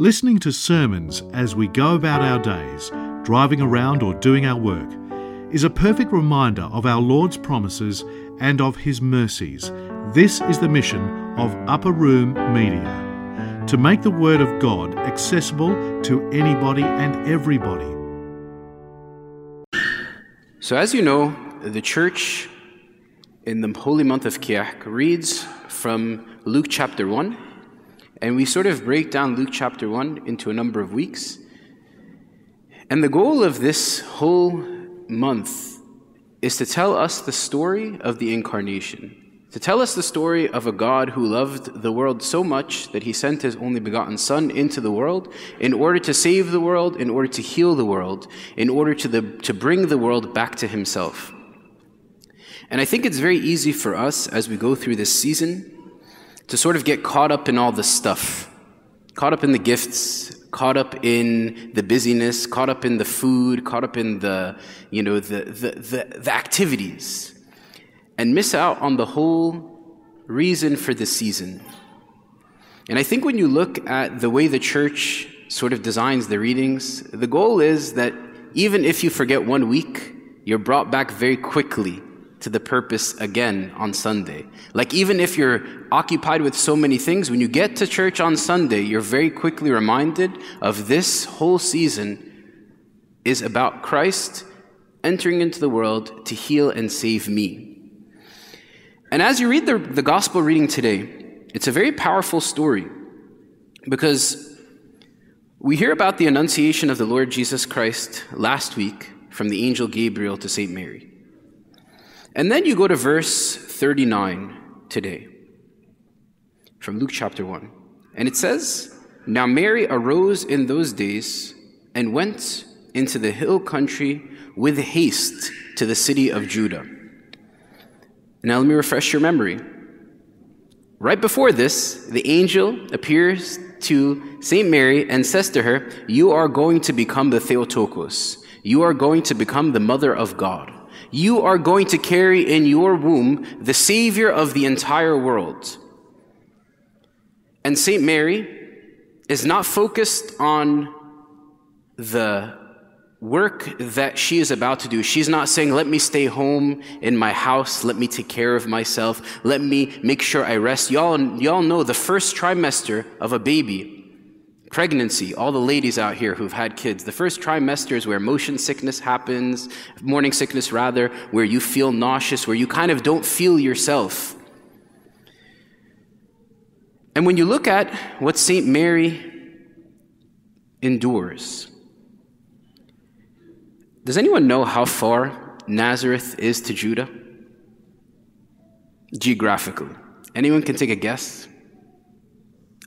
Listening to sermons as we go about our days, driving around or doing our work, is a perfect reminder of our Lord's promises and of His mercies. This is the mission of Upper Room Media to make the Word of God accessible to anybody and everybody. So, as you know, the church in the holy month of Kiahk reads from Luke chapter 1 and we sort of break down Luke chapter 1 into a number of weeks. And the goal of this whole month is to tell us the story of the incarnation, to tell us the story of a God who loved the world so much that he sent his only begotten Son into the world in order to save the world, in order to heal the world, in order to, the, to bring the world back to himself. And I think it's very easy for us as we go through this season to sort of get caught up in all the stuff, caught up in the gifts, caught up in the busyness, caught up in the food, caught up in the, you know, the, the, the, the activities, and miss out on the whole reason for the season. And I think when you look at the way the church sort of designs the readings, the goal is that even if you forget one week, you're brought back very quickly to the purpose again on Sunday. Like, even if you're occupied with so many things, when you get to church on Sunday, you're very quickly reminded of this whole season is about Christ entering into the world to heal and save me. And as you read the, the gospel reading today, it's a very powerful story because we hear about the annunciation of the Lord Jesus Christ last week from the angel Gabriel to St. Mary. And then you go to verse 39 today from Luke chapter 1. And it says, Now Mary arose in those days and went into the hill country with haste to the city of Judah. Now let me refresh your memory. Right before this, the angel appears to St. Mary and says to her, You are going to become the Theotokos. You are going to become the mother of God you are going to carry in your womb the Savior of the entire world. And St. Mary is not focused on the work that she is about to do. She's not saying, let me stay home in my house, let me take care of myself, let me make sure I rest. Y'all, y'all know the first trimester of a baby Pregnancy, all the ladies out here who've had kids, the first trimester is where motion sickness happens, morning sickness rather, where you feel nauseous, where you kind of don't feel yourself. And when you look at what St. Mary endures, does anyone know how far Nazareth is to Judah? Geographically. Anyone can take a guess?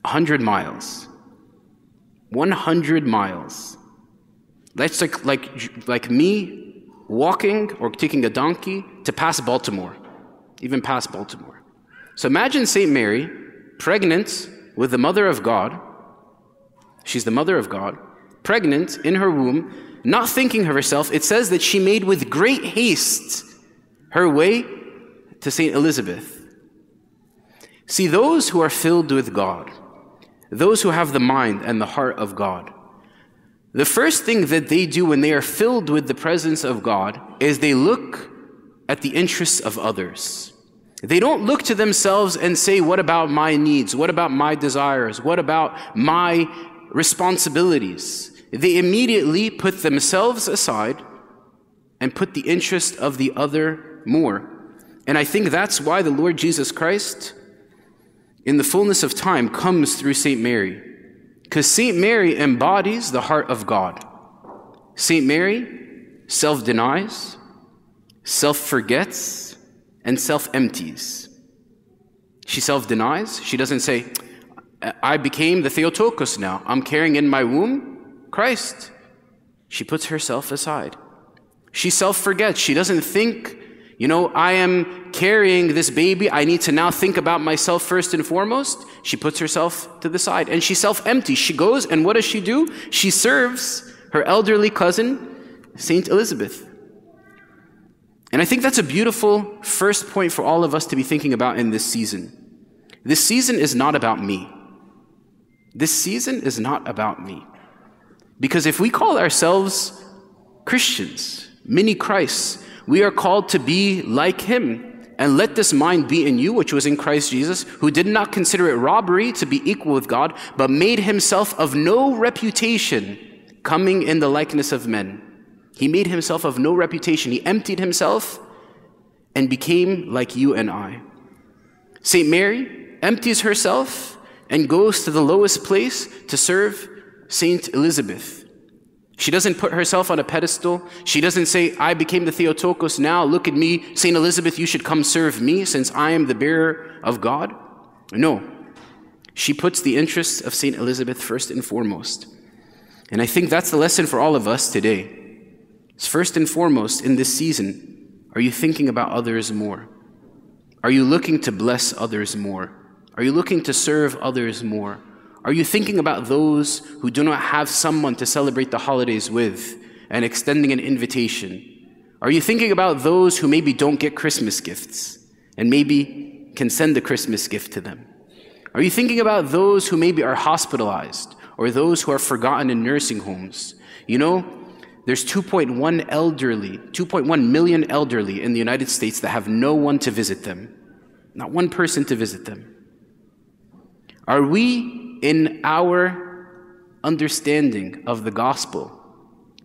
100 miles. 100 miles. That's like, like, like me walking or taking a donkey to pass Baltimore, even past Baltimore. So imagine St. Mary, pregnant with the mother of God. She's the mother of God, pregnant in her womb, not thinking of herself. It says that she made with great haste her way to St. Elizabeth. See, those who are filled with God, those who have the mind and the heart of God. The first thing that they do when they are filled with the presence of God is they look at the interests of others. They don't look to themselves and say, What about my needs? What about my desires? What about my responsibilities? They immediately put themselves aside and put the interest of the other more. And I think that's why the Lord Jesus Christ in the fullness of time comes through St. Mary. Because St. Mary embodies the heart of God. St. Mary self denies, self forgets, and self empties. She self denies. She doesn't say, I became the Theotokos now. I'm carrying in my womb Christ. She puts herself aside. She self forgets. She doesn't think you know, I am carrying this baby. I need to now think about myself first and foremost. She puts herself to the side and she self empties. She goes and what does she do? She serves her elderly cousin, Saint Elizabeth. And I think that's a beautiful first point for all of us to be thinking about in this season. This season is not about me. This season is not about me. Because if we call ourselves Christians, mini Christs, we are called to be like him. And let this mind be in you, which was in Christ Jesus, who did not consider it robbery to be equal with God, but made himself of no reputation, coming in the likeness of men. He made himself of no reputation. He emptied himself and became like you and I. St. Mary empties herself and goes to the lowest place to serve St. Elizabeth. She doesn't put herself on a pedestal. She doesn't say, I became the Theotokos now, look at me. St. Elizabeth, you should come serve me since I am the bearer of God. No. She puts the interests of St. Elizabeth first and foremost. And I think that's the lesson for all of us today. First and foremost, in this season, are you thinking about others more? Are you looking to bless others more? Are you looking to serve others more? Are you thinking about those who do not have someone to celebrate the holidays with and extending an invitation? Are you thinking about those who maybe don't get Christmas gifts and maybe can send a Christmas gift to them? Are you thinking about those who maybe are hospitalized or those who are forgotten in nursing homes? You know, there's 2.1 elderly, 2.1 million elderly in the United States that have no one to visit them. Not one person to visit them. Are we in our understanding of the gospel,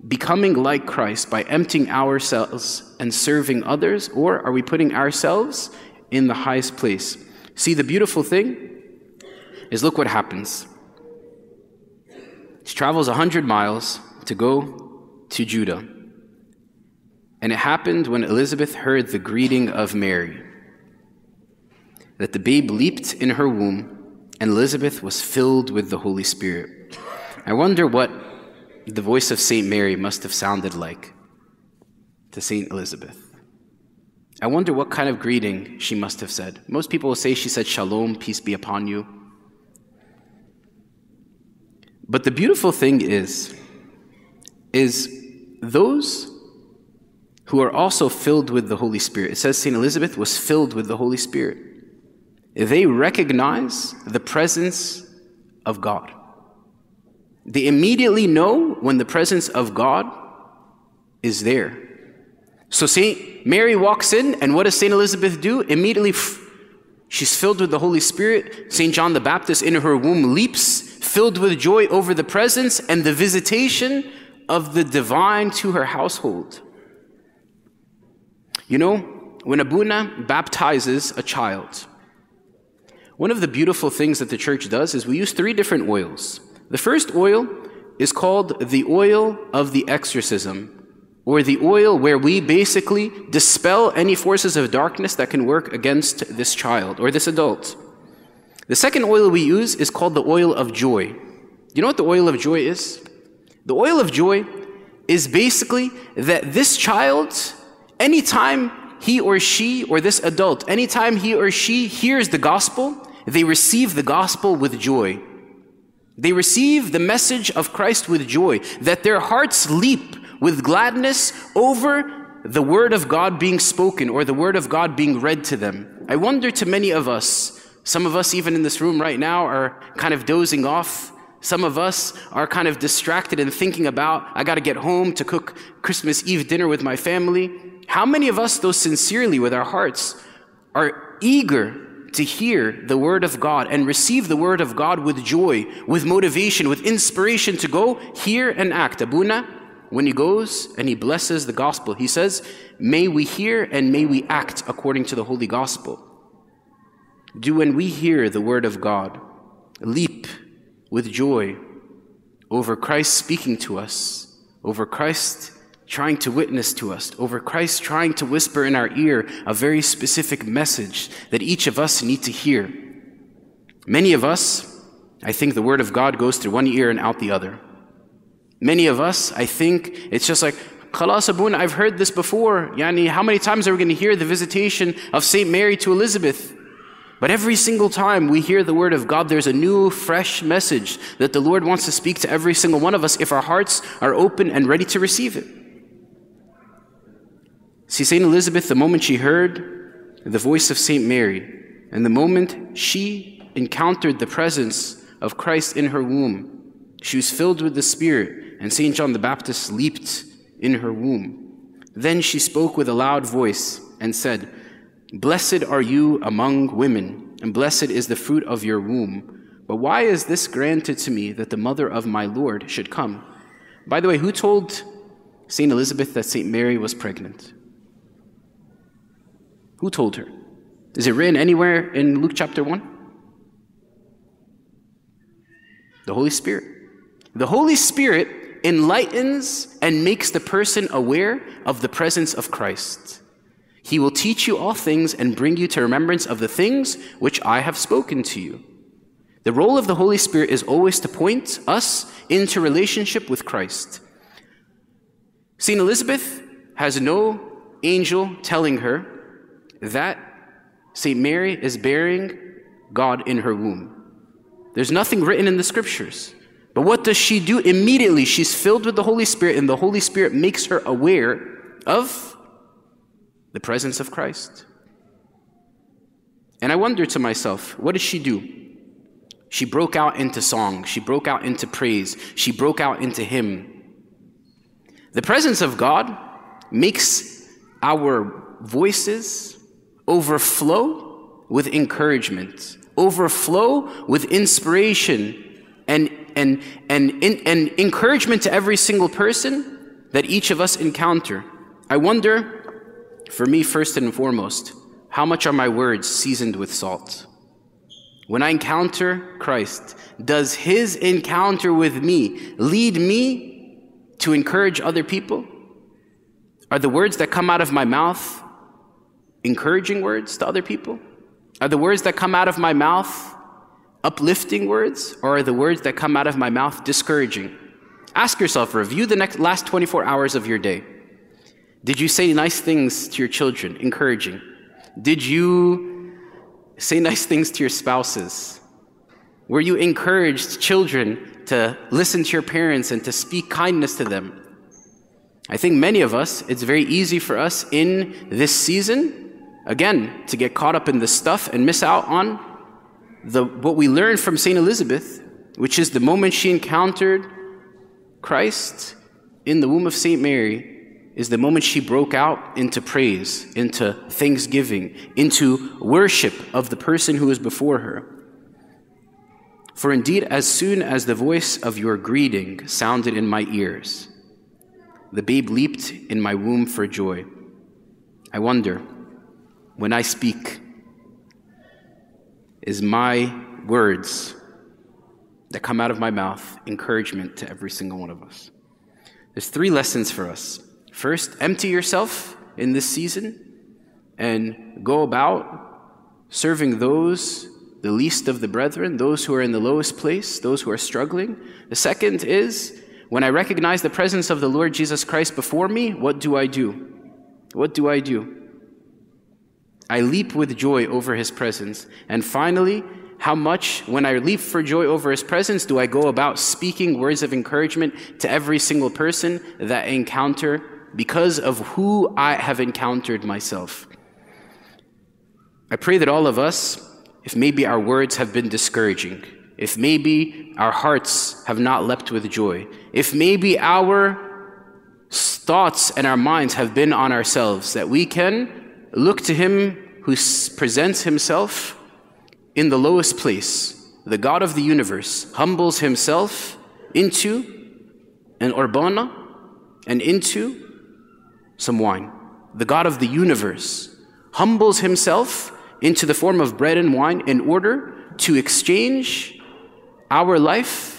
becoming like Christ by emptying ourselves and serving others, or are we putting ourselves in the highest place? See, the beautiful thing is look what happens. She travels 100 miles to go to Judah. And it happened when Elizabeth heard the greeting of Mary that the babe leaped in her womb and Elizabeth was filled with the Holy Spirit. I wonder what the voice of St. Mary must have sounded like to St. Elizabeth. I wonder what kind of greeting she must have said. Most people will say she said, Shalom, peace be upon you. But the beautiful thing is, is those who are also filled with the Holy Spirit. It says St. Elizabeth was filled with the Holy Spirit they recognize the presence of God. They immediately know when the presence of God is there. So Saint Mary walks in, and what does Saint Elizabeth do? Immediately, she's filled with the Holy Spirit. Saint John the Baptist in her womb leaps, filled with joy over the presence and the visitation of the divine to her household. You know, when Abuna baptizes a child, one of the beautiful things that the church does is we use three different oils. The first oil is called the oil of the exorcism, or the oil where we basically dispel any forces of darkness that can work against this child or this adult. The second oil we use is called the oil of joy. You know what the oil of joy is? The oil of joy is basically that this child, anytime he or she or this adult, anytime he or she hears the gospel, they receive the gospel with joy. They receive the message of Christ with joy, that their hearts leap with gladness over the word of God being spoken or the word of God being read to them. I wonder to many of us, some of us even in this room right now are kind of dozing off. Some of us are kind of distracted and thinking about, I got to get home to cook Christmas Eve dinner with my family. How many of us, though sincerely with our hearts, are eager to hear the word of God and receive the word of God with joy, with motivation, with inspiration to go hear and act. Abuna, when he goes and he blesses the gospel, he says, May we hear and may we act according to the holy gospel. Do when we hear the word of God, leap with joy over Christ speaking to us, over Christ trying to witness to us, over Christ trying to whisper in our ear a very specific message that each of us need to hear. Many of us, I think the word of God goes through one ear and out the other. Many of us, I think it's just like, Khalas Abun, I've heard this before. Yani, how many times are we going to hear the visitation of St. Mary to Elizabeth? But every single time we hear the word of God, there's a new, fresh message that the Lord wants to speak to every single one of us if our hearts are open and ready to receive it. See, St. Elizabeth, the moment she heard the voice of St. Mary, and the moment she encountered the presence of Christ in her womb. She was filled with the Spirit, and St. John the Baptist leaped in her womb. Then she spoke with a loud voice and said, Blessed are you among women, and blessed is the fruit of your womb. But why is this granted to me that the mother of my Lord should come? By the way, who told St. Elizabeth that St. Mary was pregnant? Who told her? Is it written anywhere in Luke chapter 1? The Holy Spirit. The Holy Spirit enlightens and makes the person aware of the presence of Christ. He will teach you all things and bring you to remembrance of the things which I have spoken to you. The role of the Holy Spirit is always to point us into relationship with Christ. St. Elizabeth has no angel telling her that St. Mary is bearing God in her womb. There's nothing written in the scriptures. But what does she do? Immediately, she's filled with the Holy Spirit, and the Holy Spirit makes her aware of the presence of Christ. And I wonder to myself, what did she do? She broke out into song, she broke out into praise, she broke out into hymn. The presence of God makes our voices overflow with encouragement, overflow with inspiration and, and, and, and encouragement to every single person that each of us encounter. I wonder, for me first and foremost, how much are my words seasoned with salt? When I encounter Christ, does his encounter with me lead me to encourage other people? Are the words that come out of my mouth encouraging words to other people? Are the words that come out of my mouth uplifting words, or are the words that come out of my mouth discouraging? Ask yourself, review the next last 24 hours of your day. Did you say nice things to your children, encouraging? Did you say nice things to your spouses? Were you encouraged children to listen to your parents and to speak kindness to them? I think many of us, it's very easy for us in this season Again, to get caught up in the stuff and miss out on the, what we learned from St. Elizabeth, which is the moment she encountered Christ in the womb of St. Mary, is the moment she broke out into praise, into thanksgiving, into worship of the person who was before her. For indeed, as soon as the voice of your greeting sounded in my ears, the babe leaped in my womb for joy. I wonder, when I speak is my words that come out of my mouth encouragement to every single one of us. There's three lessons for us. First, empty yourself in this season and go about serving those, the least of the brethren, those who are in the lowest place, those who are struggling. The second is when I recognize the presence of the Lord Jesus Christ before me, what do I do? What do I do? I leap with joy over his presence. And finally, how much, when I leap for joy over his presence, do I go about speaking words of encouragement to every single person that I encounter because of who I have encountered myself? I pray that all of us, if maybe our words have been discouraging, if maybe our hearts have not leapt with joy, if maybe our thoughts and our minds have been on ourselves, that we can Look to him who presents himself in the lowest place. The God of the universe humbles himself into an urbana and into some wine. The God of the universe humbles himself into the form of bread and wine in order to exchange our life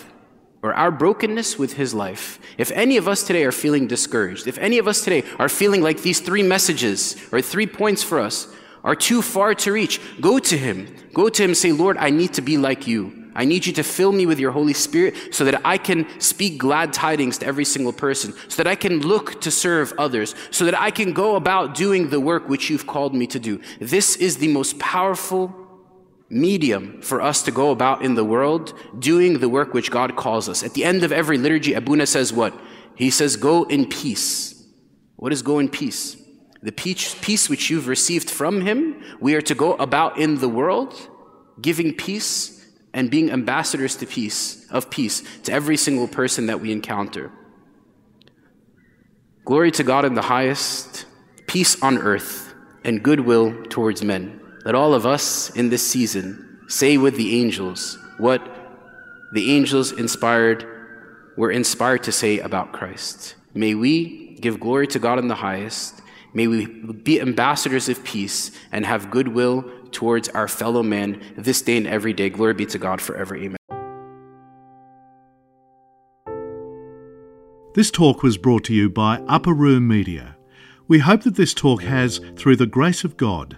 or our brokenness with his life. If any of us today are feeling discouraged, if any of us today are feeling like these three messages or three points for us are too far to reach, go to him. Go to him say, Lord, I need to be like you. I need you to fill me with your Holy Spirit so that I can speak glad tidings to every single person, so that I can look to serve others, so that I can go about doing the work which you've called me to do. This is the most powerful medium for us to go about in the world doing the work which God calls us. At the end of every liturgy, Abuna says what? He says, Go in peace. What is go in peace? The peace which you've received from Him, we are to go about in the world giving peace and being ambassadors to peace, of peace to every single person that we encounter. Glory to God in the highest, peace on earth, and goodwill towards men. Let all of us in this season say with the angels what the angels inspired were inspired to say about Christ. May we give glory to God in the highest. May we be ambassadors of peace and have goodwill towards our fellow man this day and every day. Glory be to God forever. Amen. This talk was brought to you by Upper Room Media. We hope that this talk has, through the grace of God,